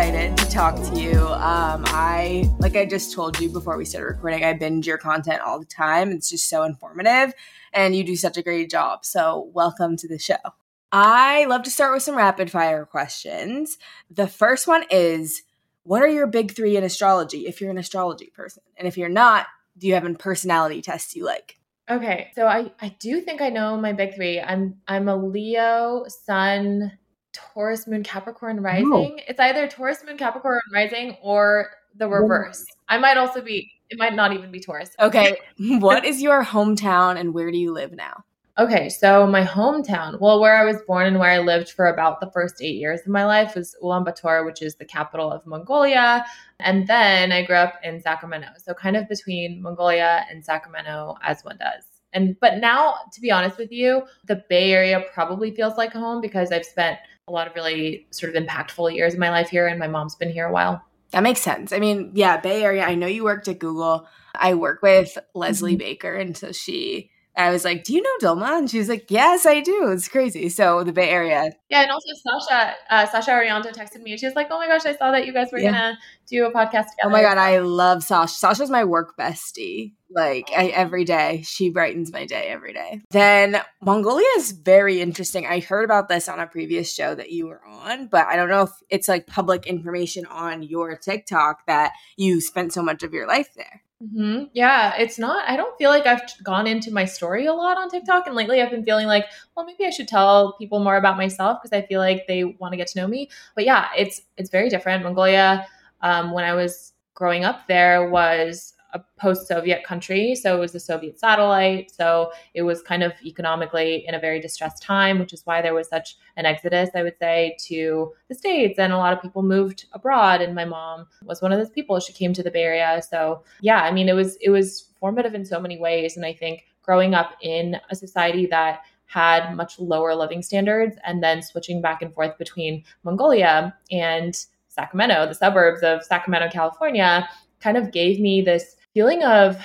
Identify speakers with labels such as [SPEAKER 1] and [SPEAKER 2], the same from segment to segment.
[SPEAKER 1] excited to talk to you. Um, I, like I just told you before we started recording, I binge your content all the time. It's just so informative and you do such a great job. So, welcome to the show. I love to start with some rapid fire questions. The first one is What are your big three in astrology if you're an astrology person? And if you're not, do you have a personality test you like?
[SPEAKER 2] Okay, so I I do think I know my big three. I'm I'm a Leo, Sun, Taurus, Moon, Capricorn, Rising. It's either Taurus, Moon, Capricorn, Rising, or the reverse. I might also be. It might not even be Taurus.
[SPEAKER 1] Okay, what is your hometown and where do you live now?
[SPEAKER 2] Okay, so my hometown, well, where I was born and where I lived for about the first eight years of my life was Ulaanbaatar, which is the capital of Mongolia. And then I grew up in Sacramento. So kind of between Mongolia and Sacramento as one does. And but now, to be honest with you, the Bay Area probably feels like home because I've spent a lot of really sort of impactful years of my life here and my mom's been here a while.
[SPEAKER 1] That makes sense. I mean, yeah, Bay Area. I know you worked at Google. I work with Leslie
[SPEAKER 2] Mhm.
[SPEAKER 1] Baker, and so she, I was like, "Do you know Dulma?" And she was like, "Yes, I do." It's crazy. So the Bay Area.
[SPEAKER 2] Yeah, and also Sasha, uh, Sasha Arianto texted me. and She was like, "Oh my gosh, I saw that you guys were
[SPEAKER 1] Yeah.
[SPEAKER 2] gonna do a podcast together."
[SPEAKER 1] Oh my god, I love Sasha. Sasha's my work bestie. Like I, every day, she brightens my day every day. Then Mongolia is very interesting. I heard about this on a previous show that you were on, but I don't know if it's like public information on your TikTok that you spent so much of your life there.
[SPEAKER 2] Hmm Yeah, it's not. I don't feel like I've gone into my story a lot on TikTok, and lately I've been feeling like, well, maybe I should tell people more about myself because I feel like they want to get to know me. But yeah, it's it's very different. Mongolia, um, when I was growing up there, was a post-Soviet country, so it was a Soviet satellite. So it was kind of economically in a very distressed time, which is why there was such an exodus, I would say, to the states, and a lot of people moved abroad. And my mom was one of those people. She came to the Bay Area, so yeah, I mean, it was it was formative in so many ways, and I think growing up in a society that had much lower living standards and then switching back and forth between Mongolia and Sacramento, the suburbs of Sacramento, California, kind of gave me this feeling of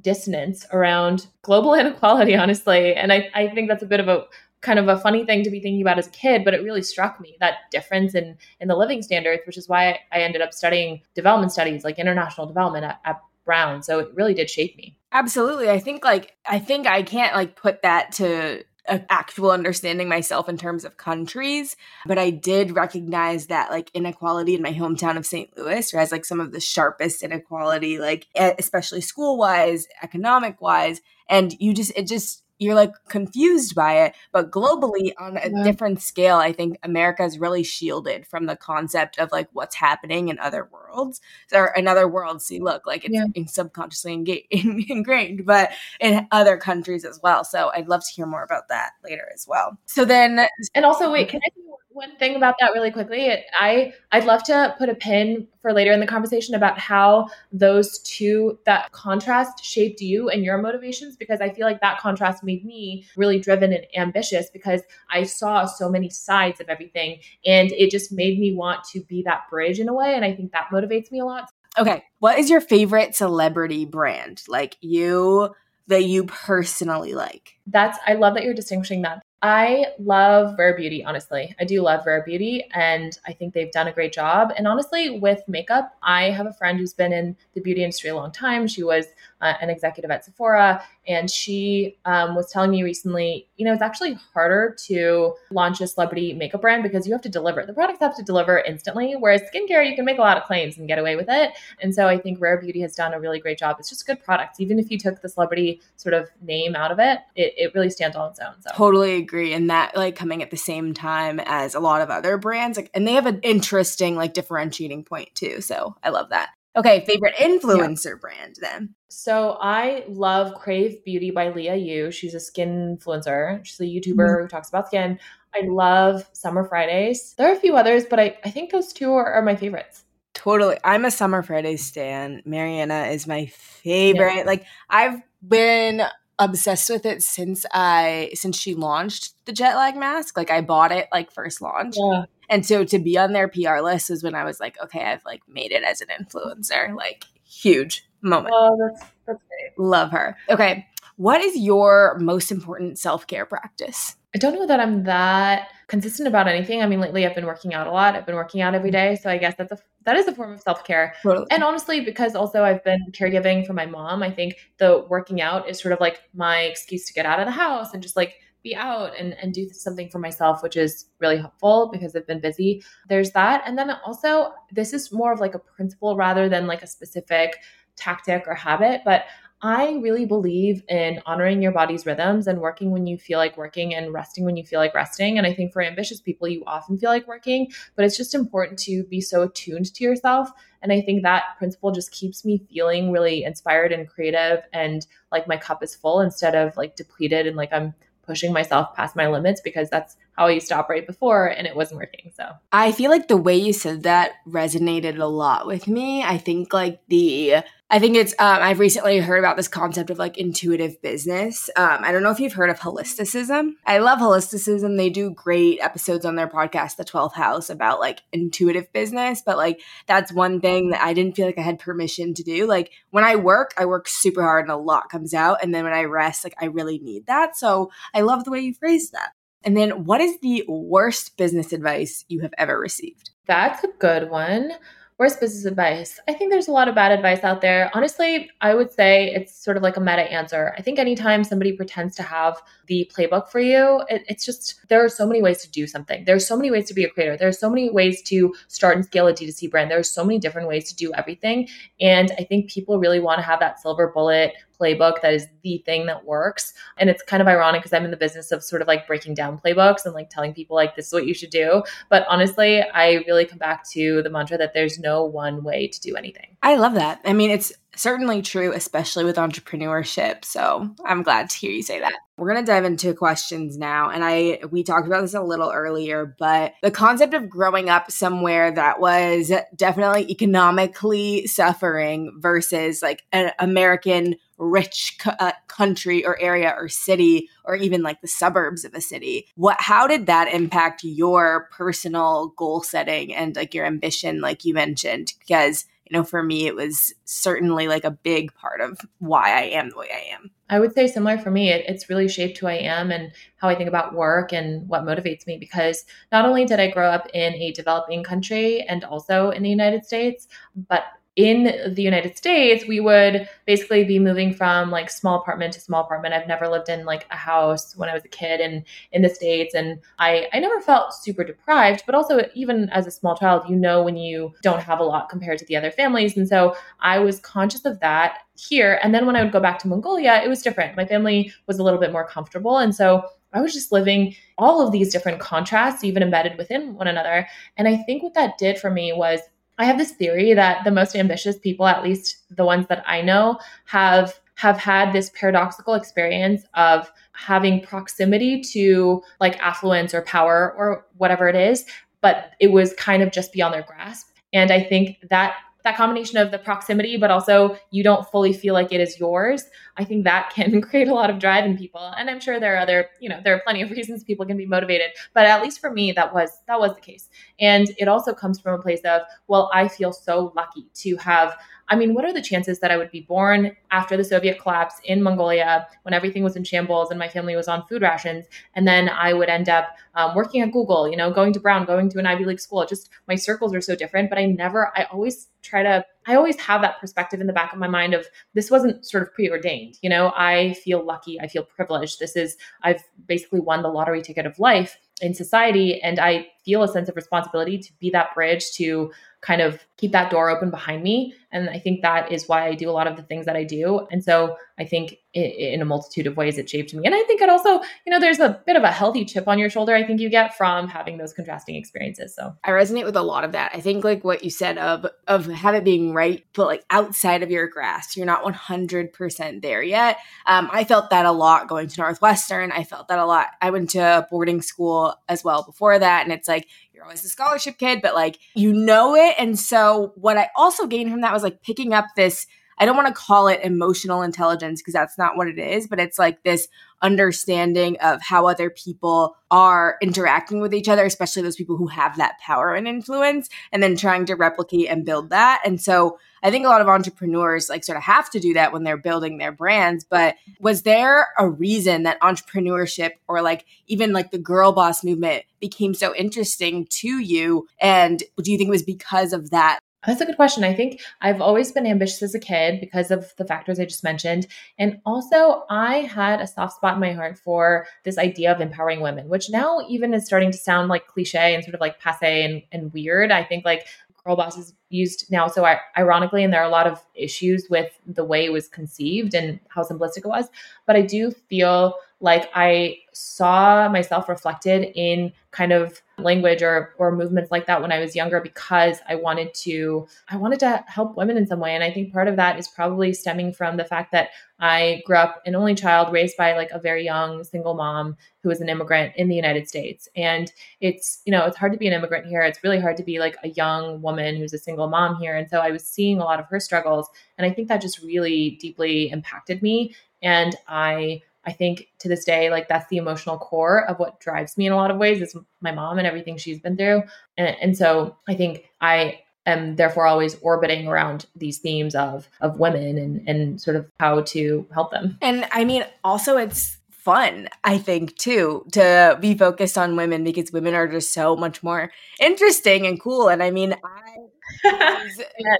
[SPEAKER 2] dissonance around global inequality, honestly. And I, I think that's a bit of a kind of a funny thing to be thinking about as a kid, but it really struck me that difference in in the living standards, which is why I ended up studying development studies, like international development at, at Brown. So it really did shape me.
[SPEAKER 1] Absolutely. I think like I think I can't like put that to actual understanding myself in terms of countries, but I did recognize that like inequality in my hometown of St. Louis has like some of the sharpest inequality, like especially school wise, economic wise, and you just it just you're like confused by it. But globally, on a
[SPEAKER 2] Yeah.
[SPEAKER 1] different scale, I think America is really shielded from the concept of like what's happening in other worlds or in other worlds. See, look, like it's
[SPEAKER 2] Yeah.
[SPEAKER 1] subconsciously ingrained, but in other countries as well. So I'd love to hear more about that later as well. So then,
[SPEAKER 2] And also, wait, mm-hmm. can I one thing about that really quickly? I I'd love to put a pin for later in the conversation about how those two that contrast shaped you and your motivations because I feel like that contrast made me really driven and ambitious because I saw so many sides of everything and it just made me want to be that bridge in a way and I think that motivates me a lot.
[SPEAKER 1] okay, what is your favorite celebrity brand? Like you that you personally like?
[SPEAKER 2] That's I love that you're distinguishing that. I love Rare Beauty, honestly. I do love Rare Beauty, and I think they've done a great job. And honestly, with makeup, I have a friend who's been in the beauty industry a long time. She was uh, an executive at Sephora, and she um, was telling me recently, you know, it's actually harder to launch a celebrity makeup brand because you have to deliver. The products have to deliver instantly, whereas skincare, you can make a lot of claims and get away with it. And so I think Rare Beauty has done a really great job. It's just good products. Even if you took the celebrity sort of name out of it, it, it really stands on its own. So
[SPEAKER 1] totally agree. And that like coming at the same time as a lot of other brands, like, and they have an interesting like differentiating point too. So I love that. Okay, favorite influencer yeah. brand then.
[SPEAKER 2] So I love Crave Beauty by Liah Yoo. She's a skin influencer. She's a YouTuber mm-hmm. who talks about skin. I love Summer Fridays. There are a few others, but I, I think those two are, are my favorites.
[SPEAKER 1] Totally. I'm a Summer Fridays stan. Marianna is my favorite. Yeah. Like I've been obsessed with it since I since she launched the jet lag mask. Like I bought it like first launch. Yeah. And so to be on their PR list is when I was like, okay, I've like made it as an influencer. Like huge moment.
[SPEAKER 2] Oh, that's that's great.
[SPEAKER 1] Love her. Okay. What is your most important self-care practice?
[SPEAKER 2] I don't know that I'm that consistent about anything. I mean, lately I've been working out a lot. I've been working out every mm-hmm. day, so I guess that's a that is a form of self care. Totally. And honestly, because also I've been caregiving for my mom, I think the working out is sort of like my excuse to get out of the house and just like be out and, and do something for myself, which is really helpful because I've been busy. There's that. And then also, this is more of like a principle rather than like a specific tactic or habit. But I really believe in honoring your body's rhythms and working when you feel like working and resting when you feel like resting. And I think for ambitious people, you often feel like working, but it's just important to be so attuned to yourself. And I think that principle just keeps me feeling really inspired and creative and like my cup is full instead of like depleted and like I'm pushing myself past my limits because that's how I used to operate before and it wasn't working. So
[SPEAKER 1] I feel like the way you said that resonated a lot with me. I think like the I think it's um, I've recently heard about this concept of like intuitive business. Um, I don't know if you've heard of holisticism. I love holisticism. They do great episodes on their podcast, The 12th House, about like intuitive business. But like that's one thing that I didn't feel like I had permission to do. Like when I work, I work super hard and a lot comes out. And then when I rest, like I really need that. So I love the way you phrased that. And then what is the worst business advice you have ever received?
[SPEAKER 2] That's a good one. Worst business advice? I think there's a lot of bad advice out there. Honestly, I would say it's sort of like a meta answer. I think anytime somebody pretends to have the playbook for you, it, it's just there are so many ways to do something. There's so many ways to be a creator. There's so many ways to start and scale a D2C brand. There's so many different ways to do everything. And I think people really want to have that silver bullet playbook that is the thing that works. And it's kind of ironic because I'm in the business of sort of like breaking down playbooks and like telling people like this is what you should do. But honestly, I really come back to the mantra that there's no one way to do anything.
[SPEAKER 1] I love that. I mean, it's certainly true, especially with entrepreneurship. So I'm glad to hear you say that. We're to dive into questions now. And I, we talked about this a little earlier, but the concept of growing up somewhere that was definitely economically suffering versus like an American rich uh, country or area or city or even like the suburbs of a city what how did that impact your personal goal setting and like your ambition like you mentioned because you know, for me, it was certainly like a big part of why I am the way I am.
[SPEAKER 2] I would say similar for me. It, it's really shaped who I am and how I think about work and what motivates me because not only did I grow up in a developing country and also in the United States, but in the United States, we would basically be moving from like small apartment to small apartment. I've never lived in like a house when I was a kid and in the States. And I, I never felt super deprived, but also even as a small child, you know, when you don't have a lot compared to the other families. And so I was conscious of that here. And then when I would go back to Mongolia, it was different. My family was a little bit more comfortable. And so I was just living all of these different contrasts, even embedded within one another. And I think what that did for me was I have this theory that the most ambitious people, at least the ones that I know, have have had this paradoxical experience of having proximity to like affluence or power or whatever it is, but it was kind of just beyond their grasp. And I think that that combination of the proximity, but also you don't fully feel like it is yours, I think that can create a lot of drive in people. And I'm sure there are other, you know, there are plenty of reasons people can be motivated, but at least for me, that was that was the case. And it also comes from a place of, well, I feel so lucky to have I mean, what are the chances that I would be born after the Soviet collapse in Mongolia when everything was in shambles and my family was on food rations? And then I would end up um, working at Google, you know, going to Brown, going to an Ivy League school. Just my circles are so different, but I never, I always try to I always have that perspective in the back of my mind of this wasn't sort of preordained. You know, I feel lucky, I feel privileged. This is I've basically won the lottery ticket of life in society and I feel a sense of responsibility to be that bridge to kind of keep that door open behind me. And I think that is why I do a lot of the things that I do. And so I think in a multitude of ways it shaped me. And I think it also, you know, there's a bit of a healthy chip on your shoulder, I think you get from having those contrasting experiences. So
[SPEAKER 1] I resonate with a lot of that. I think like what you said of of have it being right, but like outside of your grasp, you're not 100% there yet. Um, I felt that a lot going to Northwestern. I felt that a lot. I went to boarding school as well before that. And it's like you're always a scholarship kid, but like you know it. And so what I also gained from that was like picking up this I don't want to call it emotional intelligence because that's not what it is, but it's like this understanding of how other people are interacting with each other, especially those people who have that power and influence, and then trying to replicate and build that. And so I think a lot of entrepreneurs like sort of have to do that when they're building their brands. But was there a reason that entrepreneurship or like even like the girl boss movement became so interesting to you? And do you think it was because of that
[SPEAKER 2] that's a good question. I think I've always been ambitious as a kid because of the factors I just mentioned. And also, I had a soft spot in my heart for this idea of empowering women, which now even is starting to sound like cliche and sort of like passe and, and weird. I think like girl boss is used now so ironically and there are a lot of issues with the way it was conceived and how simplistic it was but i do feel like i saw myself reflected in kind of language or or movements like that when i was younger because i wanted to i wanted to help women in some way. And i think part of that is probably stemming from the fact that i grew up an only child raised by like a very young single mom who was an immigrant in the united states. And it's you know it's hard to be an immigrant here. It's really hard to be like a young woman who's a single mom here. And so i was seeing a lot of her struggles. And i think that just really deeply impacted me. And i I think to this day, like that's the emotional core of what drives me in a lot of ways is my mom and everything she's been through. And, and so I think I am therefore always orbiting around these themes of of women and and sort of how to help them.
[SPEAKER 1] And I mean, also it's fun, I think, too, to be focused on women because women are just so much more interesting and cool. And I mean, I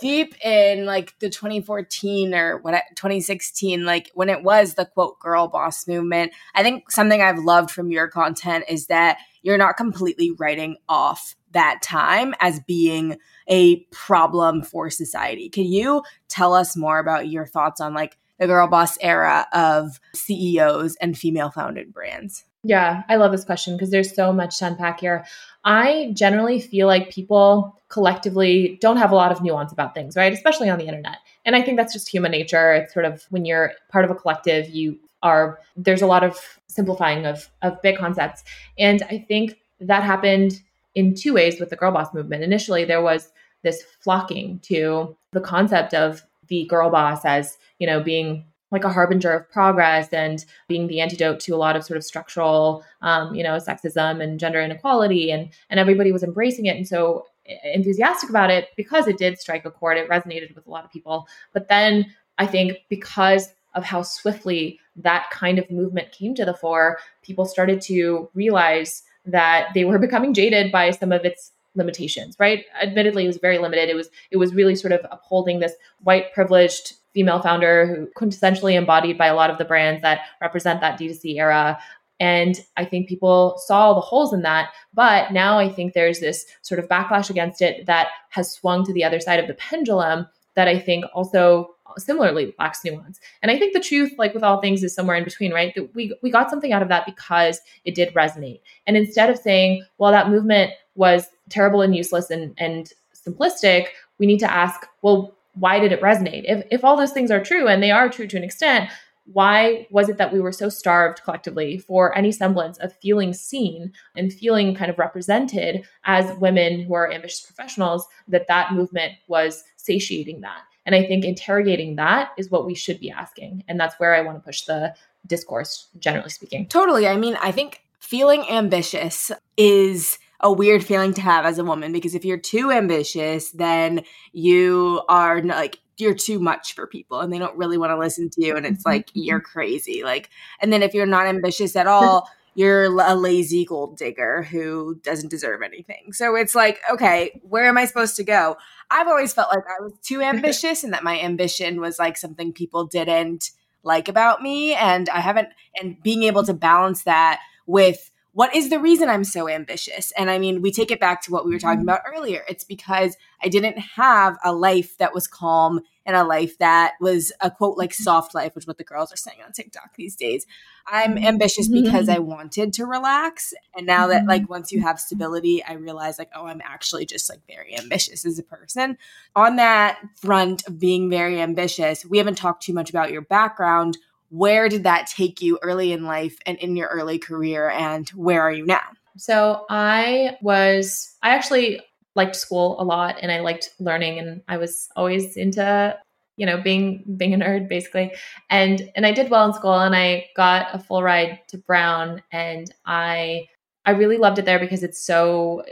[SPEAKER 1] deep in like the 2014 or what 2016 like when it was the quote girl boss movement i think something i've loved from your content is that you're not completely writing off that time as being a problem for society. Can you tell us more about your thoughts on like the girl boss era of ceos and female founded brands
[SPEAKER 2] yeah, I love this question because there's so much to unpack here. I generally feel like people collectively don't have a lot of nuance about things, right? Especially on the internet. And I think that's just human nature. It's sort of when you're part of a collective, you are there's a lot of simplifying of of big concepts. And I think that happened in two ways with the girl boss movement. Initially, there was this flocking to the concept of the girl boss as, you know, being like a harbinger of progress and being the antidote to a lot of sort of structural um, you know sexism and gender inequality and and everybody was embracing it and so enthusiastic about it because it did strike a chord it resonated with a lot of people. But then i think because of how swiftly that kind of movement came to the fore people started to realize that they were becoming jaded by some of its limitations right? Admittedly it was very limited. It was it was really sort of upholding this white privileged female founder who quintessentially embodied by a lot of the brands that represent that D2C era. And I think people saw the holes in that. But now I think there's this sort of backlash against it that has swung to the other side of the pendulum that I think also similarly lacks nuance. And I think the truth, like with all things, is somewhere in between, right? That we we got something out of that because it did resonate. And instead of saying, well, that movement was terrible and useless and and simplistic, we need to ask, well, why did it resonate? If, if all those things are true, and they are true to an extent, why was it that we were so starved collectively for any semblance of feeling seen and feeling kind of represented as women who are ambitious professionals that that movement was satiating that? And i think interrogating that is what we should be asking and that's where i want to push the discourse generally speaking.
[SPEAKER 1] Totally. I mean i think feeling ambitious is a weird feeling to have as a woman because if you're too ambitious, then you are like you're too much for people and they don't really want to listen to you and it's like mm-hmm. you're crazy like and then if you're not ambitious at all you're a lazy gold digger who doesn't deserve anything. So it's like, okay, where am I supposed to go? I've always felt like I was too ambitious and that my ambition was like something people didn't like about me. And I haven't, and being able to balance that with what is the reason I'm so ambitious? And I mean, we take it back to what we were talking mm-hmm. about earlier. It's because I didn't have a life that was calm and a life that was a quote like mm-hmm. soft life, which is what the girls are saying on TikTok these days. I'm ambitious because mm-hmm. I wanted to relax. And now that like mm-hmm. once you have stability, I realize like, oh, I'm actually just like very ambitious as a person. On that front of being very ambitious, we haven't talked too much about your background where did that take you early in life and in your early career and where are you now?
[SPEAKER 2] So i was i actually liked school a lot and i liked learning and i was always into you know being being a nerd basically. And and i did well in school and i got a full ride to brown and i i really loved it there because it's so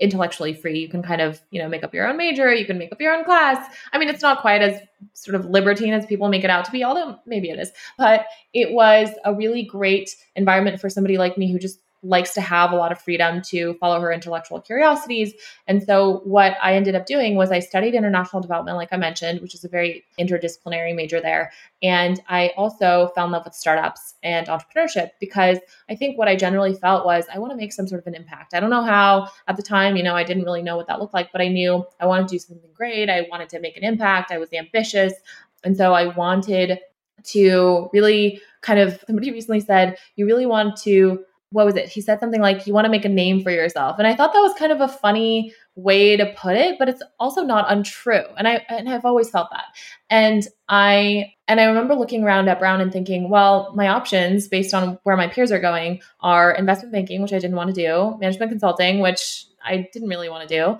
[SPEAKER 2] intellectually free. You can kind of, you know, make up your own major, you can make up your own class. I mean, it's not quite as sort of libertine as people make it out to be, although maybe it is. But it was a really great environment for somebody like me who just likes to have a lot of freedom to follow her intellectual curiosities. And so, what I ended up doing was I studied international development, like I mentioned, which is a very interdisciplinary major there. And I also fell in love with startups and entrepreneurship because I think what I generally felt was I want to make some sort of an impact. I don't know how at the time, you know, I didn't really know what that looked like, but I knew I wanted to do something great. I wanted to make an impact. I was ambitious. And so, I wanted to really kind of somebody recently said, you really want to what was it? He said something like, you want to make a name for yourself. And I thought that was kind of a funny way to put it, but it's also not untrue. And I and I've always felt that. And I and I remember looking around at Brown and thinking, well, my options based on where my peers are going are investment banking, which I didn't want to do, management consulting, which I didn't really want to do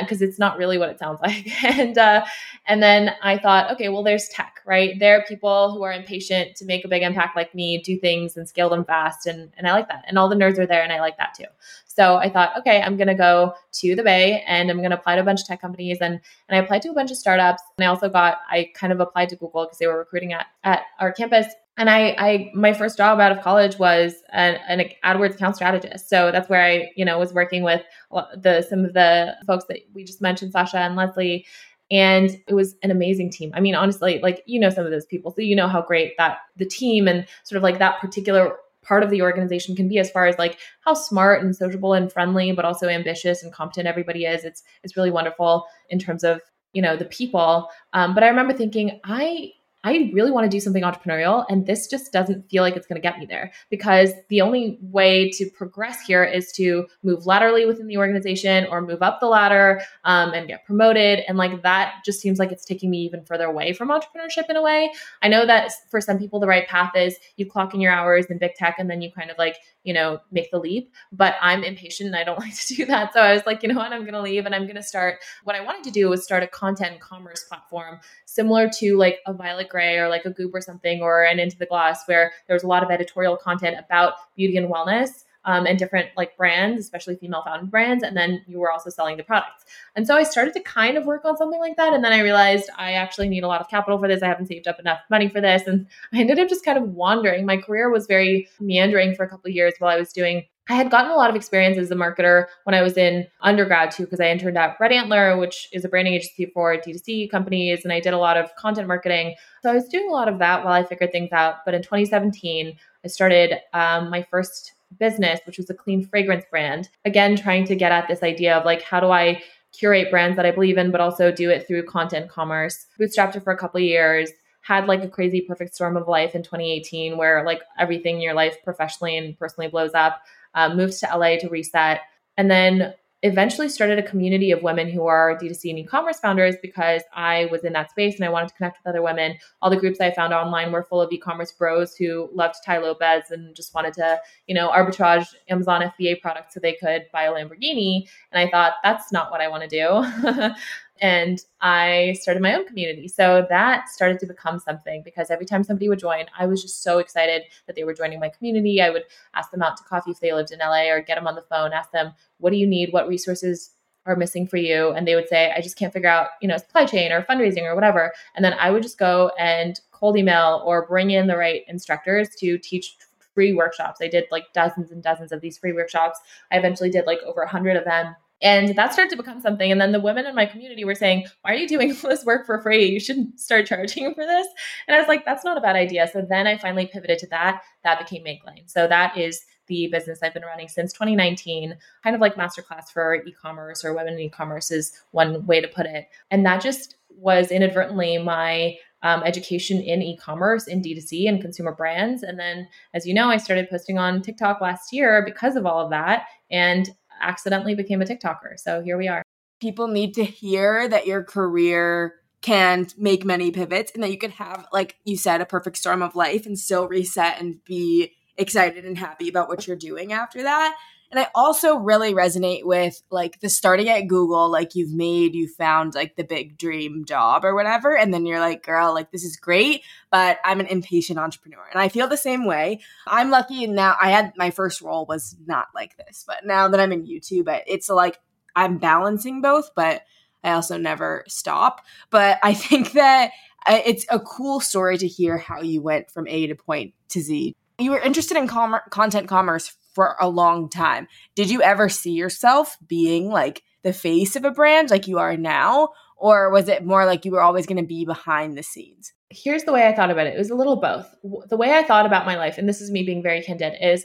[SPEAKER 2] because uh, it's not really what it sounds like. and uh, and then I thought, okay, well, there's tech, right? There are people who are impatient to make a big impact like me, do things and scale them fast, and and I like that. And all the nerds are there, and I like that too. So I thought, okay, I'm gonna go to the Bay and I'm gonna apply to a bunch of tech companies, and and I applied to a bunch of startups, and I also got I kind of applied to Google because they were recruiting at at our campus and I, I my first job out of college was an, an, AdWords account strategist. So that's where I, you know, was working with the some of the folks that we just mentioned, Sasha and Leslie, and it was an amazing team. I mean, honestly, like you know some of those people, so you know how great that the team and sort of like that particular part of the organization can be as far as like how smart and sociable and friendly, but also ambitious and competent everybody is. It's it's really wonderful in terms of you know the people. Um, but I remember thinking, I I really want to do something entrepreneurial. And this just doesn't feel like it's going to get me there because the only way to progress here is to move laterally within the organization or move up the ladder um, and get promoted. And like that just seems like it's taking me even further away from entrepreneurship in a way. I know that for some people, the right path is you clock in your hours in big tech and then you kind of like, you know, make the leap. But I'm impatient and I don't like to do that. So I was like, you know what, I'm going to leave and I'm going to start. What I wanted to do was start a content commerce platform similar to like a Violet Grey or like a Goop or something or an Into the Gloss where there was a lot of editorial content about beauty and wellness. Um, and different like brands, especially female founded brands. And then you were also selling the products. And so I started to kind of work on something like that. And then I realized I actually need a lot of capital for this. I haven't saved up enough money for this. And I ended up just kind of wandering. My career was very meandering for a couple of years while I was doing I had gotten a lot of experience as a marketer when I was in undergrad too, because I interned at Red Antler, which is a branding agency for D2C companies, and I did a lot of content marketing. So I was doing a lot of that while I figured things out. But in 2017, I started um, my first business, which was a clean fragrance brand. Again, trying to get at this idea of like, how do I curate brands that I believe in, but also do it through content commerce? Bootstrapped it for a couple years had like a crazy perfect storm of life in 2018 where like everything in your life professionally and personally blows up um, moved to LA to reset, and then eventually started a community of women who are D2C and e-commerce founders because I was in that space and I wanted to connect with other women. All the groups I found online were full of e-commerce bros who loved Tai Lopez and just wanted to, you know, arbitrage Amazon FBA products so they could buy a Lamborghini. And I thought that's not what I want to do. and I started my own community. So that started to become something because every time somebody would join, I was just so excited that they were joining my community. I would ask them out to coffee if they lived in LA or get them on the phone, ask them, what do you need? What resources are missing for you? And they would say, I just can't figure out, you know, supply chain or fundraising or whatever. And then I would just go and cold email or bring in the right instructors to teach free workshops. I did like dozens and dozens of these free workshops. I eventually did like over a hundred of them. And that started to become something. And then the women in my community were saying, Why are you doing all this work for free? You shouldn't start charging for this. And I was like, That's not a bad idea. So then I finally pivoted to that. That became Makelane. So that is the business I've been running since 2019, kind of like masterclass for e-commerce or women in e-commerce is one way to put it. And that just was inadvertently my um, education in e-commerce in d2c and consumer brands and then as you know i started posting on tiktok last year because of all of that and accidentally became a tiktoker. So here we are.
[SPEAKER 1] People need to hear that your career can make many pivots and that you can have like you said a perfect storm of life and still reset and be excited and happy about what you're doing after that and I also really resonate with like the starting at Google, like you've made, you found like the big dream job or whatever. And then you're like, girl, like this is great, but I'm an impatient entrepreneur. And I feel the same way. I'm lucky now I had my first role was not like this, but now that I'm in YouTube, it's like I'm balancing both, but I also never stop. But I think that uh, it's a cool story to hear how you went from A to point to Z. You were interested in com- content commerce for a long time. Did you ever see yourself being like the face of a brand like you are now? Or was it more like you were always going to be behind the scenes?
[SPEAKER 2] Here's the way I thought about it it was a little both. The way I thought about my life, and this is me being very candid, is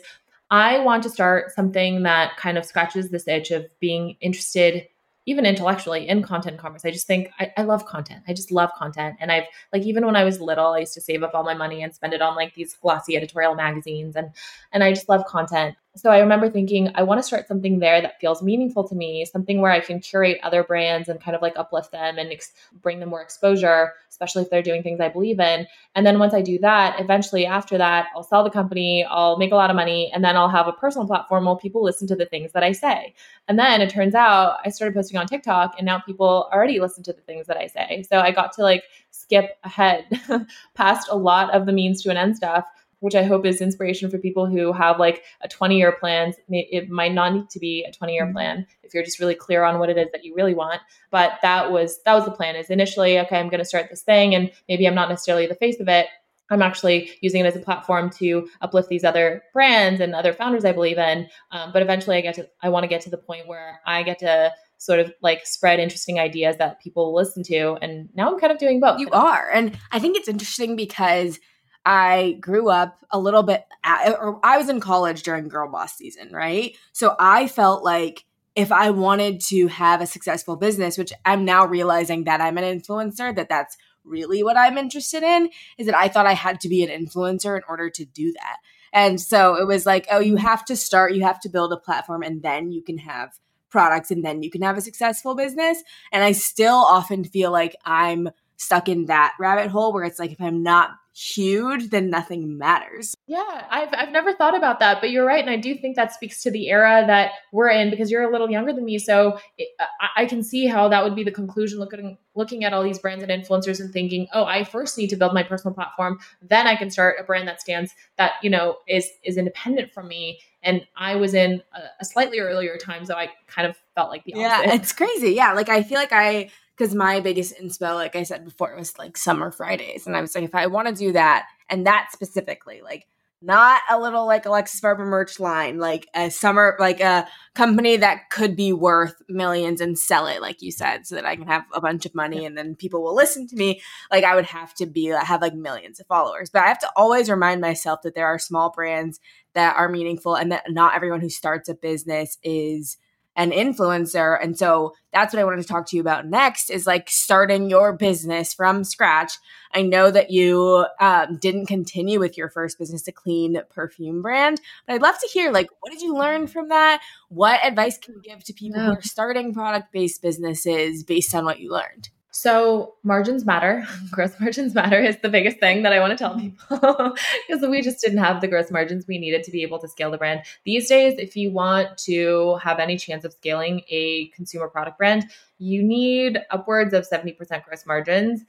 [SPEAKER 2] I want to start something that kind of scratches this itch of being interested even intellectually in content commerce. I just think I, I, love content. I just love content. And I've like even when I was little, I used to save up all my money and spend it on like these glossy editorial magazines and and I just love content. So I remember thinking, I want to start something there that feels meaningful to me, something where I can curate other brands and kind of like uplift them and ex- bring them more exposure, especially if they're doing things I believe in. And then once I do that, eventually after that, I'll sell the company, I'll make a lot of money, and then I'll have a personal platform where people listen to the things that I say. And then it turns out I started posting on TikTok, and now people already listen to the things that I say. So I got to like skip ahead past a lot of the means to an end stuff which I hope is inspiration for people who have like a 20 year plan. It might not need to be a 20 year mm-hmm. plan if you're just really clear on what it is that you really want. But that was that was the plan. Is initially okay, I'm going to start this thing, and maybe I'm not necessarily the face of it. I'm actually using it as a platform to uplift these other brands and other founders I believe in. Um, but eventually, I get to I want to get to the point where I get to sort of like spread interesting ideas that people listen to. And now I'm kind of doing both.
[SPEAKER 1] You are. And I think it's interesting because I grew up a little bit, or I was in college during girl boss season, right? So I felt like if I wanted to have a successful business, which I'm now realizing that I'm an influencer, that that's really what I'm interested in, is that I thought I had to be an influencer in order to do that. And so it was like, oh, you mm-hmm. have to start, you have to build a platform, and then you can have products, and then you can have a successful business. And I still often feel like I'm stuck in that rabbit hole where it's like, if I'm not huge, then nothing matters.
[SPEAKER 2] Yeah, I've I've never thought about that, but you're right, and I do think that speaks to the era that we're in because you're a little younger than me, so it, I, I, can see how that would be the conclusion. Looking looking at all these brands and influencers and thinking, oh, I first need to build my personal platform, then I can start a brand that stands that you know is is independent from me. And I was in a, a slightly earlier time, so I kind of felt like the
[SPEAKER 1] opposite. Yeah, it's crazy. Yeah, like I feel like I because my biggest inspo, like I said before, was like summer Fridays. And I was like, if I want to do that, and that specifically, like not a little like Alexis Barber merch line, like a summer, like a company that could be worth millions and sell it, like you said, so that I can have a bunch of money and then people will listen to me. Like I would have to be uh, have like millions of followers, but I have to always remind myself that there are small brands that are meaningful and that not everyone who starts a business is an influencer. And so that's what I wanted to talk to you about next is like starting your business from scratch. I know that you um, didn't continue with your first business, a clean perfume brand, but I'd love to hear like, what did you learn from that? What advice can you give to people yeah. who are starting product based businesses based on what you learned?
[SPEAKER 2] So margins matter. gross margins matter is the biggest thing that I want to tell people because we just didn't have the gross margins we needed to be able to scale the brand. These days, if you want to have any chance of scaling a consumer product brand, you need upwards of 70% gross margins,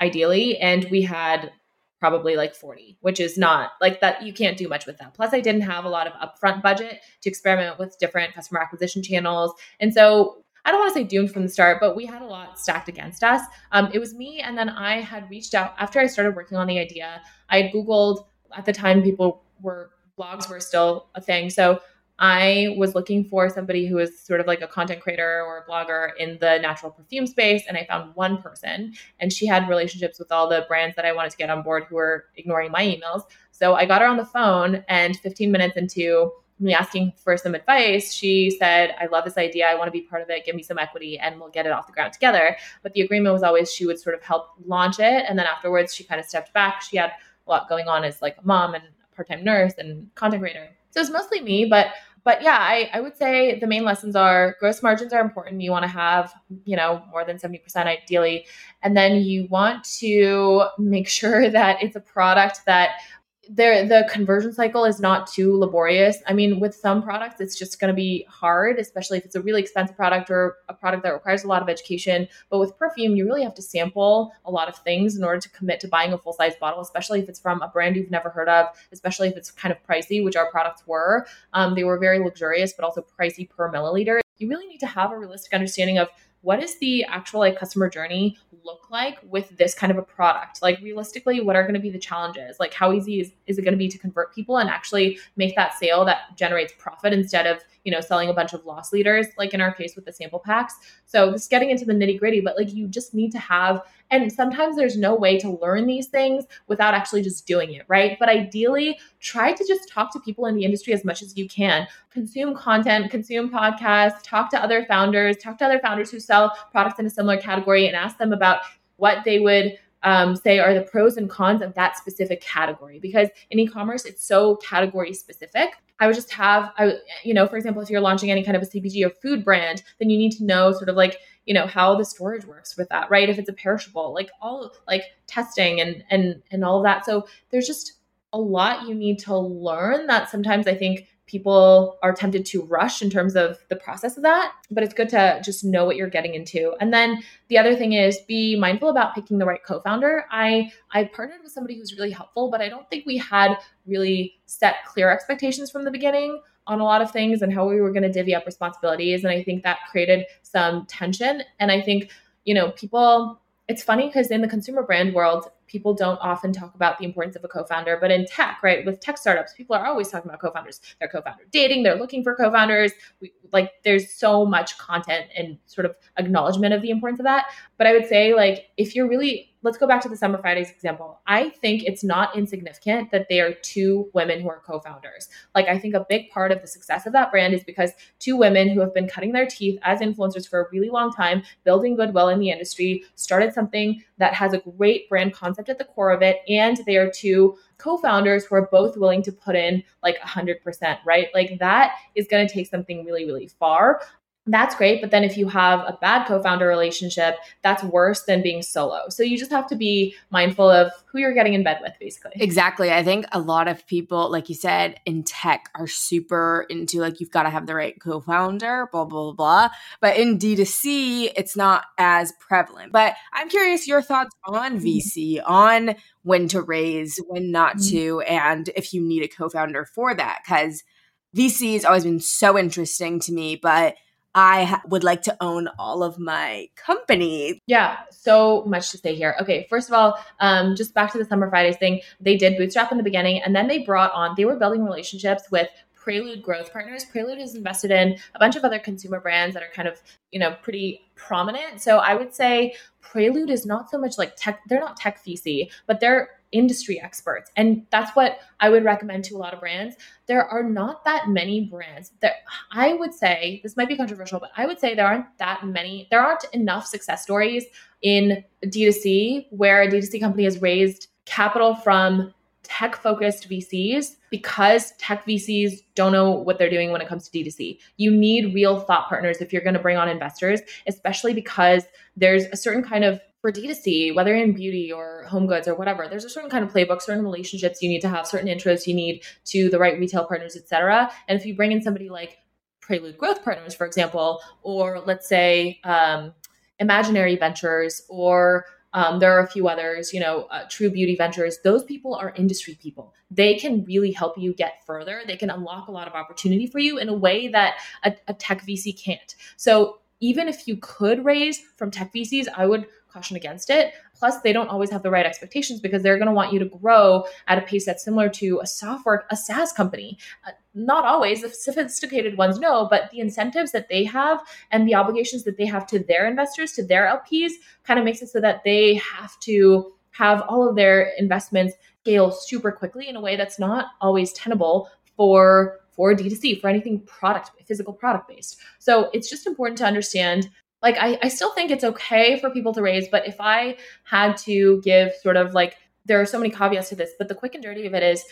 [SPEAKER 2] ideally. And we had probably like 40, which is not like that. You can't do much with that. Plus, I didn't have a lot of upfront budget to experiment with different customer acquisition channels. And so I don't want to say doomed from the start, but we had a lot stacked against us. Um, it was me, and then I had reached out after I started working on the idea. I had Googled at the time, people were blogs were still a thing. So I was looking for somebody who was sort of like a content creator or a blogger in the natural perfume space. And I found one person, and she had relationships with all the brands that I wanted to get on board who were ignoring my emails. So I got her on the phone, and 15 minutes into me asking for some advice, she said, I love this idea. I want to be part of it. Give me some equity and we'll get it off the ground together. But the agreement was always she would sort of help launch it. And then afterwards, she kind of stepped back. She had a lot going on as like a mom and part time nurse and content creator. So it's mostly me, but but yeah, I, I would say the main lessons are gross margins are important. You want to have, you know, more than 70% ideally. And then you want to make sure that it's a product that there the conversion cycle is not too laborious. I mean, with some products, it's just going to be hard, especially if it's a really expensive product or a product that requires a lot of education. But with perfume, you really have to sample a lot of things in order to commit to buying a full size bottle, especially if it's from a brand you've never heard of, especially if it's kind of pricey, which our products were. Um, they were very luxurious, but also pricey per milliliter. You really need to have a realistic understanding of what is the actual like customer journey look like with this kind of a product? Like realistically what are going to be the challenges? Like how easy is, is it going to be to convert people and actually make that sale that generates profit instead of you know selling a bunch of loss leaders like in our case with the sample packs so just getting into the nitty gritty but like you just need to have and sometimes there's no way to learn these things without actually just doing it, right? But ideally, try to just talk to people in the industry as much as you can. Consume content, consume podcasts, talk to other founders, talk to other founders who sell products in a similar category and ask them about what they would um, say are the pros and cons of that specific category because in e-commerce it's so category specific i would just have I, you know for example if you're launching any kind of a cpg or food brand then you need to know sort of like you know how the storage works with that right? If it's a perishable like all like testing and and and all of that. So there's just a lot you need to learn that sometimes i think people are tempted to rush in terms of the process of that but it's good to just know what you're getting into and then the other thing is be mindful about picking the right co-founder i i partnered with somebody who's really helpful but i don't think we had really set clear expectations from the beginning on a lot of things and how we were going to divvy up responsibilities. And I think that created some tension. And I think, you know, people, it's funny because in the consumer brand world, people don't often talk about the importance of a co-founder but in tech right with tech startups people are always talking about co-founders. They're co-founder dating they're looking for co-founders. We, like there's so much content and sort of acknowledgement of the importance of that. But i would say like if you're really let's go back to the summer fridays example. I think it's not insignificant that they are two women who are co-founders. Like i think a big part of the success of that brand is because two women who have been cutting their teeth as influencers for a really long time building goodwill in the industry started something that has a great brand concept at the core of it. And they are two co founders who are both willing to put in like 100%, right? Like that is going to take something really, really far that's great. But then if you have a bad co founder relationship, that's worse than being solo. So you just have to be mindful of who you're getting in bed with, basically.
[SPEAKER 1] Exactly. I think a lot of people, like you said, in tech are super into like, you've got to have the right co founder, blah, blah, blah, blah. But in D2C, it's not as prevalent. But I'm curious your thoughts on mm-hmm. VC, on when to raise, when not mm-hmm. to, and if you need a co founder for that. Because VC has always been so interesting to me, but I would like to own all of my company.
[SPEAKER 2] Yeah, so much to say here. Okay, first of all, um, just back to the Summer Fridays thing. They did bootstrap in the beginning, and then they brought on, they were building relationships with Prelude Growth Partners. Prelude is invested in a bunch of other consumer brands that are kind of, you know, pretty prominent. So I would say Prelude is not so much like tech, they're not tech VC, but they're industry experts. And that's what I would recommend to a lot of brands. There are not that many brands that I would say, this might be controversial, but I would say there aren't that many, there aren't enough success stories in D2C where a D2C company has raised capital from tech focused VCs because tech VCs don't know what they're doing when it comes to D2C. You need real thought partners if you're going to bring on investors, especially because there's a certain kind of for D2C, whether in beauty or home goods or whatever, there's a certain kind of playbook, certain relationships you need to have, certain interests you need to the right retail partners, etc. And if you bring in somebody like Prelude Growth Partners, for example, or let's say um, Imaginary Ventures, or um, there are a few others, you know, uh, True Beauty Ventures. Those people are industry people. They can really help you get further. They can unlock a lot of opportunity for you in a way that a, a tech VC can't. So even if you could raise from tech VCs, I would caution against it. Plus, they don't always have the right expectations because they're going to want you to grow at a pace that's similar to a software, a SaaS company. Uh, not always, the sophisticated ones no, but the incentives that they have and the obligations that they have to their investors, to their LPs, kind of makes it so that they have to have all of their investments scale super quickly in a way that's not always tenable for for D2C, for anything product, physical product based. So it's just important to understand like I, I still think it's okay for people to raise, but if I had to give sort of like there are so many caveats to this, but the quick and dirty of it is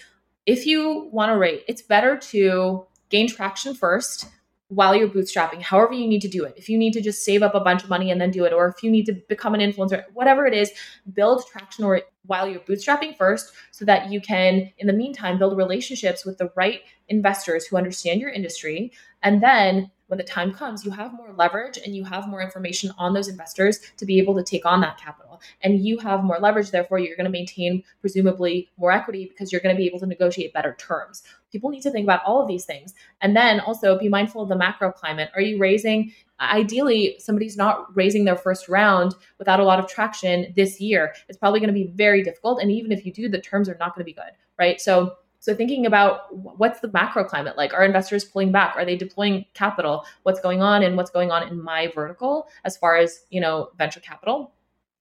[SPEAKER 2] if you want to rate, it's better to gain traction first while you're bootstrapping, however you need to do it. If you need to just save up a bunch of money and then do it, or if you need to become an influencer, whatever it is, build traction or while you're bootstrapping first so that you can, in the meantime, build relationships with the right investors who understand your industry. And then when the time comes, you have more leverage and you have more information on those investors to be able to take on that capital. And you have more leverage, therefore, you're going to maintain presumably more equity because you're going to be able to negotiate better terms. People need to think about all of these things. And then also be mindful of the macro climate. Are you raising? Ideally, somebody's not raising their first round without a lot of traction this year. It's probably going to be very difficult. And even if you do, the terms are not going to be good, right? So so thinking about what's the macro climate like? Are investors pulling back? Are they deploying capital? What's going on and what's going on in my vertical as far as, you know, venture capital?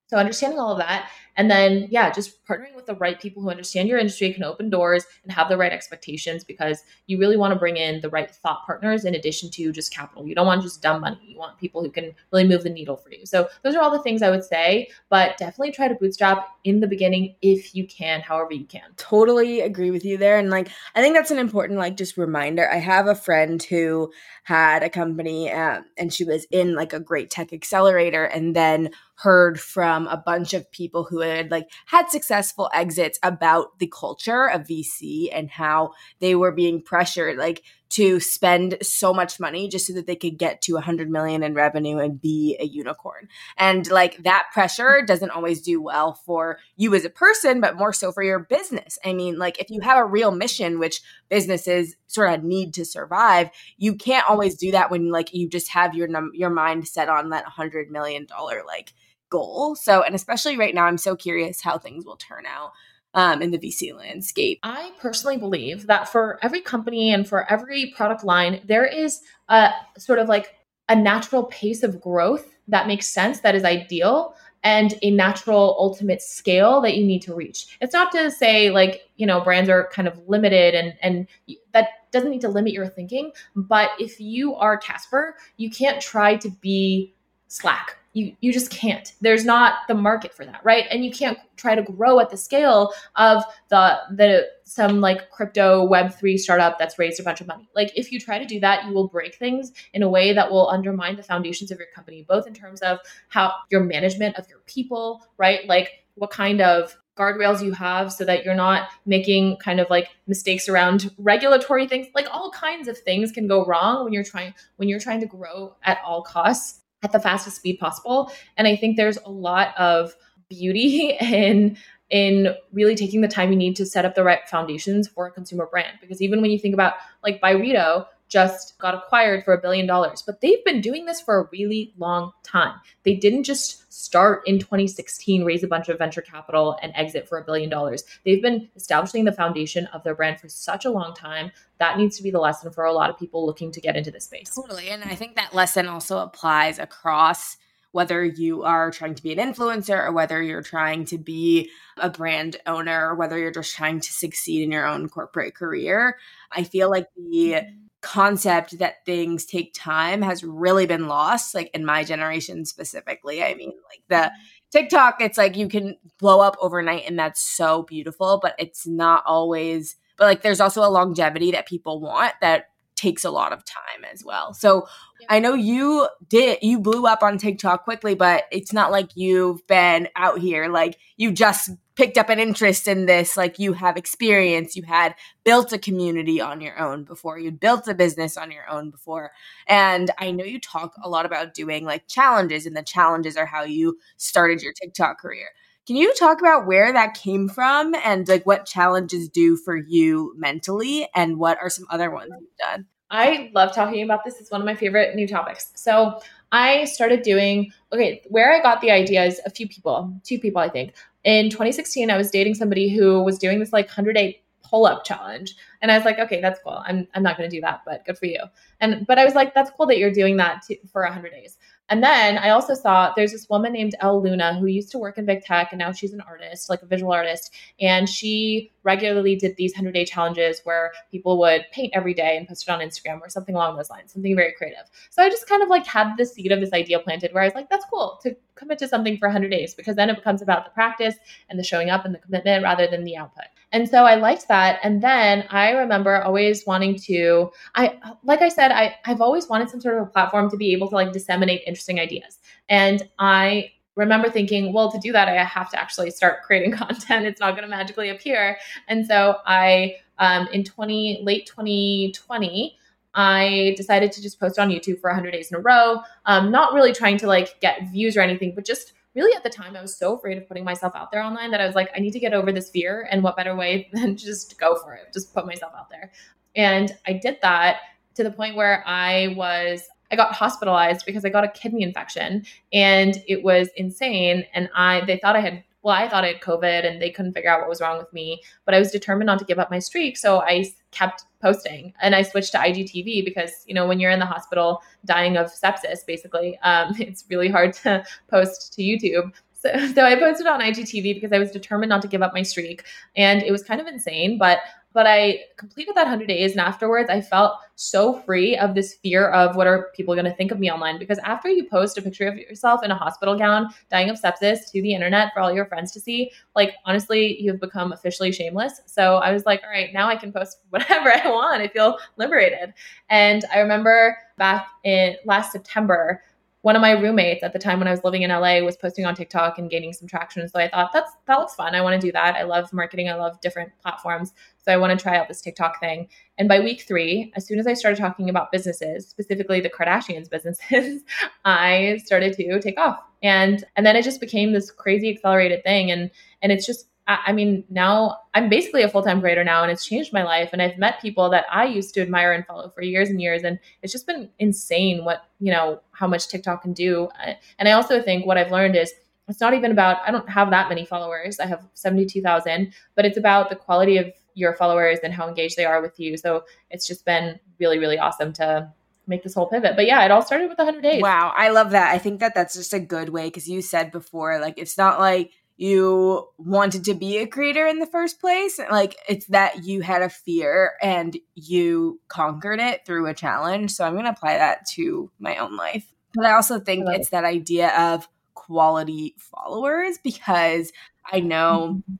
[SPEAKER 2] So understanding all of that, and then yeah, just partnering with the right people who understand your industry can open doors and have the right expectations because you really want to bring in the right thought partners in addition to just capital. You don't want just dumb money. You want people who can really move the needle for you. So those are all the things I would say, but definitely try to bootstrap in the beginning if you can, however you can.
[SPEAKER 1] Totally agree with you there, and like I think that's an important like just reminder. I have a friend who had a company um, and she was in like a great tech accelerator and then heard from a bunch of people who had like had successful exits about the culture of VC and how they were being pressured like to spend so much money just so that they could get to 100 million in revenue and be a unicorn. And like that pressure doesn't always do well for you as a person, but more so for your business. I mean, like if you have a real mission, which businesses sort of need to survive, you can't always do that when like you just have your num- your mind set on that 100 million dollar like goal. So, and especially right now, I'm so curious how things will turn out um, in the VC landscape.
[SPEAKER 2] I personally believe that for every company and for every product line, there is a sort of like a natural pace of growth that makes sense, that is ideal, and a natural ultimate scale that you need to reach. It's not to say like, you know, brands are kind of limited and and that doesn't need to limit your thinking, but if you are Casper, you can't try to be Slack you you just can't. There's not the market for that right? And you can't try to grow at the scale of the the some like crypto web3 startup that's raised a bunch of money. Like if you try to do that you will break things in a way that will undermine the foundations of your company both in terms of how your management of your people right? Like what kind of guardrails you have so that you're not making kind of like mistakes around regulatory things. Like all kinds of things can go wrong when you're trying when you're trying to grow at all costs at the fastest speed possible. And I think there's a lot of beauty in in really taking the time you need to set up the right foundations for a consumer brand. Because even when you think about like Byredo, just got acquired for a billion dollars, but they've been doing this for a really long time. They didn't just start in 2016, raise a bunch of venture capital, and exit for a billion dollars. They've been establishing the foundation of their brand for such a long time. That needs to be the lesson for a lot of people looking to get into this space.
[SPEAKER 1] Totally. And I think that lesson also applies across whether you are trying to be an influencer or whether you're trying to be a brand owner or whether you're just trying to succeed in your own corporate career. I feel like the mm-hmm concept that things take time has really been lost like in my generation specifically. I mean like the mm-hmm. tiktok it's like you can blow up overnight and that's so beautiful but it's not always but like there's also a longevity that people want that takes a lot of time as well. So I know you did you blew up on TikTok quickly, but it's not like you've been out here like you just picked up an interest in this like you have experience, you had built a community on your own before, you built a business on your own before. And I know you talk a lot about doing like challenges and the challenges are how you started your TikTok career. Can you talk about where that came from and like what challenges do for you mentally and what are some other ones you've done?
[SPEAKER 2] I love talking about this. It's one of my favorite new topics. So, I started doing, okay, where I got the idea is a few people, two people, I think. In 2016, I was dating somebody who was doing this like 100 day pull up challenge. And I was like, okay, that's cool. I'm, I'm not going to do that, but good for you. And, but I was like, that's cool that you're doing that to, for 100 days. And then I also saw there's this woman named Elle Luna who used to work in big tech and now she's an artist, like a visual artist. And she regularly did these 100 day challenges where people would paint every day and post it on Instagram or something along those lines, something very creative. So I just kind of like had the seed of this idea planted where I was like, that's cool to commit to something for 100 days because then it becomes about the practice and the showing up and the commitment rather than the output. And so I liked that. And then I remember always wanting to, I like I said, I, I've always wanted some sort of a platform to be able to like disseminate interesting ideas. And I remember thinking, well, to do that, I have to actually start creating content. It's not going to magically appear. And so I, um, in 20, late 2020, I decided to just post on YouTube for 100 days in a row. Um, not really trying to like get views or anything, but just really at the time I was so afraid of putting myself out there online that I was like, I need to get over this fear. And what better way than just go for it, just put myself out there. And I did that to the point where I was I got hospitalized because I got a kidney infection and it was insane. And I they thought I had well, I thought I had COVID and they couldn't figure out what was wrong with me, but I was determined not to give up my streak. So I kept posting and I switched to IGTV because, you know, when you're in the hospital dying of sepsis, basically, um, it's really hard to post to YouTube. So, so I posted on IGTV because I was determined not to give up my streak. And it was kind of insane, but but I completed that 100 days. And afterwards, I felt so free of this fear of what are people going to think of me online. Because after you post a picture of yourself in a hospital gown, dying of sepsis to the internet for all your friends to see, like honestly, you've become officially shameless. So I was like, all right, now I can post whatever I want. I feel liberated. And I remember back in last September, one of my roommates at the time when I was living in LA was posting on TikTok and gaining some traction. So I thought that's that looks fun. I want to do that. I love marketing. I love different platforms. So I want to try out this TikTok thing. And by week three, as soon as I started talking about businesses, specifically the Kardashians' businesses, I started to take off. And and then it just became this crazy accelerated thing. And and it's just I mean, now I'm basically a full time creator now, and it's changed my life. And I've met people that I used to admire and follow for years and years, and it's just been insane what you know how much TikTok can do. Uh, and I also think what I've learned is it's not even about I don't have that many followers. I have seventy two thousand, but it's about the quality of your followers and how engaged they are with you. So it's just been really, really awesome to make this whole pivot. But yeah, it all started with 100 days.
[SPEAKER 1] Wow, I love that. I think that that's just a good way because you said before, like it's not like you wanted to be a creator in the first place. Like it's that you had a fear and you conquered it through a challenge. So I'm going to apply that to my own life. But I also think I it's that idea of quality followers because I know mm-hmm.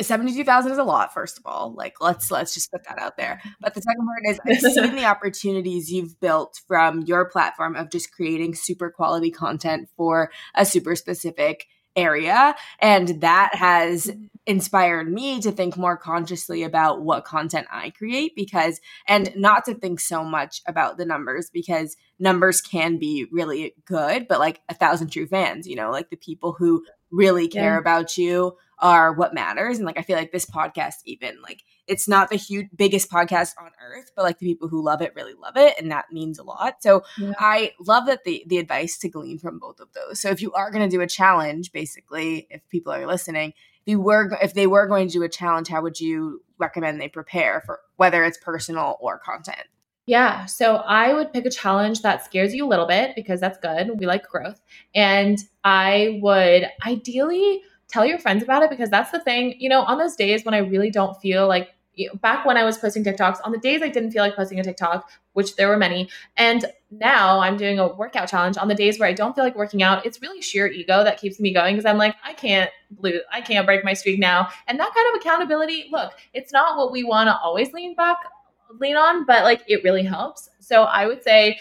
[SPEAKER 1] 72,000 is a lot first of all like let's let's just put that out there but the second part is I've seen the opportunities you've built from your platform of just creating super quality content for a super specific area. And that has mm-hmm. inspired me to think more consciously about what content I create because, and not to think so much about the numbers because numbers can be really good, but like a thousand true fans, you know, like the people who really care yeah. about you are what matters. And like, I feel like this podcast, even like, it's not the huge biggest podcast on earth, but like the people who love it really love it, and that means a lot. So yeah. I love that the the advice to glean from both of those. So if you are going to do a challenge, basically, if people are listening, if you were if they were going to do a challenge, how would you recommend they prepare for whether it's personal or content?
[SPEAKER 2] Yeah. So I would pick a challenge that scares you a little bit because that's good. We like growth. And I would ideally tell your friends about it because that's the thing, you know, on those days when I really don't feel like you know, back when I was posting TikToks, on the days I didn't feel like posting a TikTok, which there were many, and now I'm doing a workout challenge on the days where I don't feel like working out. It's really sheer ego that keeps me going because I'm like, I can't lose, I can't break my streak now. And that kind of accountability, look, it's not what we want to always lean back, lean on, but like it really helps. So I would say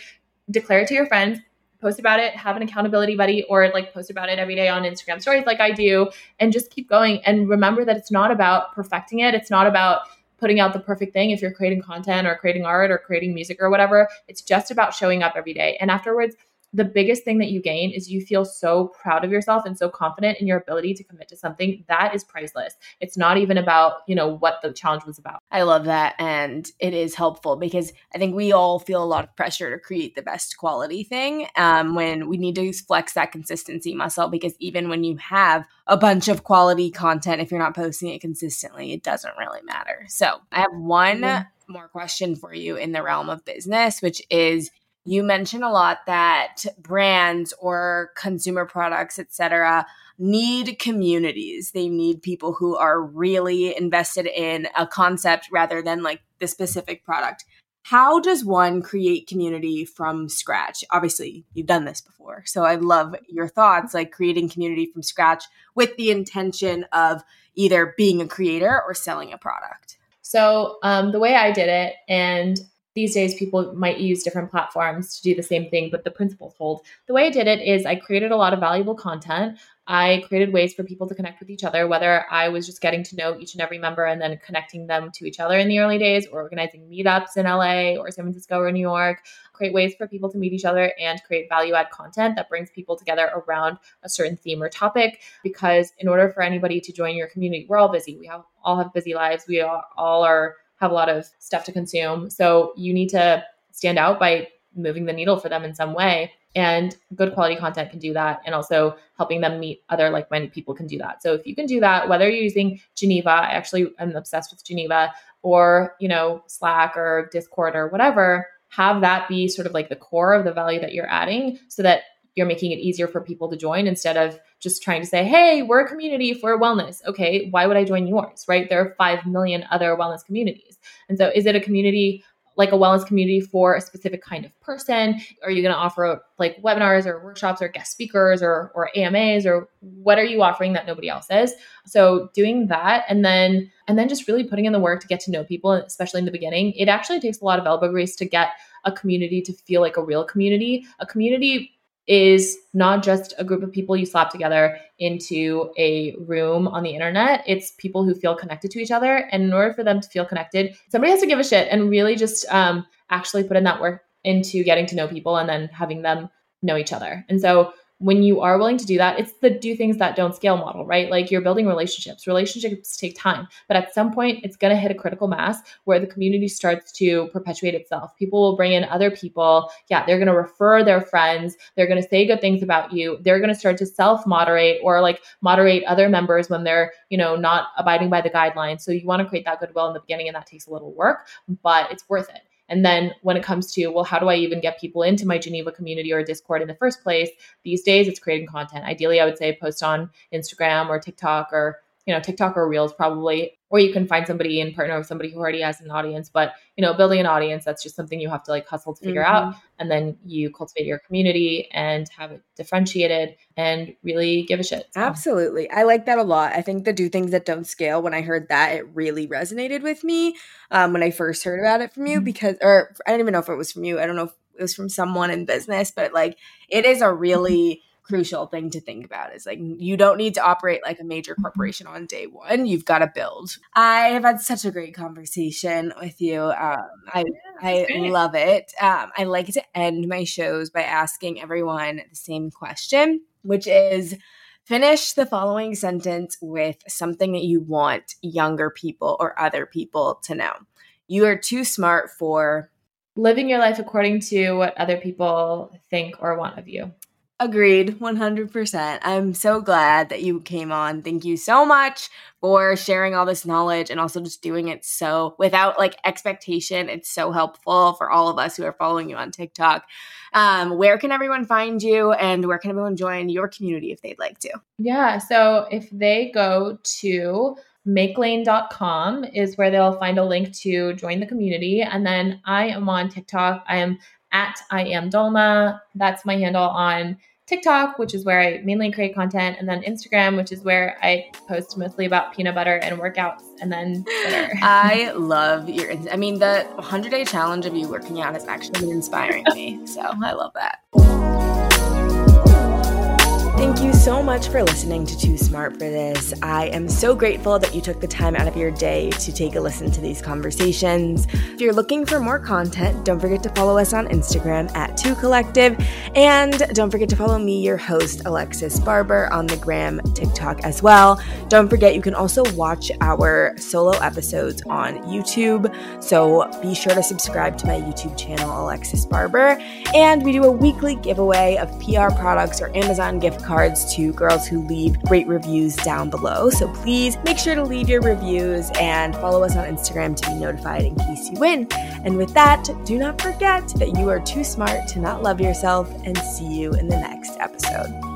[SPEAKER 2] declare it to your friends, post about it, have an accountability buddy, or like post about it every day on Instagram stories like I do, and just keep going. And remember that it's not about perfecting it. It's not about putting out the perfect thing if you're creating content or creating art or creating music or whatever. It's just about showing up every day. And afterwards, the biggest thing that you gain is you feel so proud of yourself and so confident in your ability to commit to something that is priceless. It's not even about, you know, what the challenge was about.
[SPEAKER 1] I love that. And it is helpful because I think we all feel a lot of pressure to create the best quality thing um, when we need to flex that consistency muscle. Because even when you have a bunch of quality content, if you're not posting it consistently, it doesn't really matter. So I have one yeah. more question for you in the realm of business, which is you mentioned a lot that brands or consumer products, etc., need communities. They need people who are really invested in a concept rather than like the specific product. How does one create community from scratch? Obviously, you've done this before. So I'd love your thoughts like creating community from scratch with the intention of either being a creator or selling a product.
[SPEAKER 2] So, um, the way I did it, and these days people might use different platforms to do the same thing, but the principles hold. The way I did it is I created a lot of valuable content. I created ways for people to connect with each other, whether I was just getting to know each and every member and then connecting them to each other in the early days, or organizing meetups in LA or San Francisco or New York, create ways for people to meet each other and create value add content that brings people together around a certain theme or topic. Because in order for anybody to join your community, we're all busy. We have all have busy lives. We all, all are have a lot of stuff to consume. So you need to stand out by moving the needle for them in some way. And good quality content can do that. And also helping them meet other like minded people can do that. So if you can do that, whether you're using Geneva, I actually am obsessed with Geneva, or, you know, Slack or Discord or whatever, have that be sort of like the core of the value that you're adding so that you're making it easier for people to join instead of just trying to say, hey, we're a community for wellness. Okay, why would I join yours? Right? There are 5 million other wellness communities. And so, is it a community like a wellness community for a specific kind of person? Are you going to offer like webinars or workshops or guest speakers or, or AMAs or what are you offering that nobody else is? So doing that and then and then just really putting in the work to get to know people, especially in the beginning. It actually takes a lot of elbow grease to get a community to feel like a real community. A community is not just a group of people you slap together into a room on the internet. It's people who feel connected to each other. And in order for them to feel connected, somebody has to give a shit and really just um, actually put in that work into getting to know people and then having them know each other. And so when you are willing to do that, it's the do things that don't scale model, right? Like you're building relationships. Relationships take time, but at some point, it's going to hit a critical mass where the community starts to perpetuate itself. People will bring in other people. Yeah, they're going to refer their friends. They're going to say good things about you. They're going to start to self moderate or like moderate other members when they're, you know, not abiding by the guidelines. So you want to create that goodwill in the beginning, and that takes a little work, but it's worth it. And then when it comes to, well, how do I even get people into my Geneva community or Discord in the first place? These days it's creating content. Ideally, I would say post on Instagram or TikTok or, you know, TikTok or Reels probably or you can find somebody and partner with somebody who already has an audience but you know building an audience that's just something you have to like hustle to figure mm-hmm. out and then you cultivate your community and have it differentiated and really give a shit
[SPEAKER 1] so. absolutely i like that a lot i think the do things that don't scale when i heard that it really resonated with me um, when i first heard about it from you mm-hmm. because or i don't even know if it was from you i don't know if it was from someone in business but like it is a mm-hmm. really crucial thing to think about is like you don't need to operate like a major mm-hmm. corporation on day one you've got to build. I have had such a great conversation with you um, i i love it. Um, i like to end my shows by asking everyone the same question which is finish the following sentence with something that you want younger people or other people to know. You are too smart for
[SPEAKER 2] living your life according to what other people think or want of you
[SPEAKER 1] Agreed, 100%. I'm so glad that you came on. Thank you so much for sharing all this knowledge and also just doing it so without like expectation. It's so helpful for all of us who are following you on TikTok. Um, where can everyone find you and where can everyone join your community if they'd like to?
[SPEAKER 2] Yeah, so if they go to makelane.com is where they'll find a link to join the community. And then I am on TikTok. I am at I am Dulma. That's my handle on TikTok, which is where I mainly create content, and then Instagram, which is where I post mostly about peanut butter and workouts, and then Twitter.
[SPEAKER 1] I love your, I mean, the 100 day challenge of you working out has actually been inspiring me. So I love that. Thank you so much for listening to Too Smart for This. I am so grateful that you took the time out of your day to take a listen to these conversations. If you're looking for more content, don't forget to follow us on Instagram at Too Collective. And don't forget to follow me, your host, Alexis Barber, on the gram, TikTok as well. Don't forget, you can also watch our solo episodes on YouTube. So be sure to subscribe to my YouTube channel, Alexis Barber. And we do a weekly giveaway of PR products or Amazon gift cards to girls who leave great reviews down below. So please make sure to leave your reviews and follow us on Instagram to be notified in case you win. And with that, do not forget that you are too smart to not love yourself and see you in the next episode.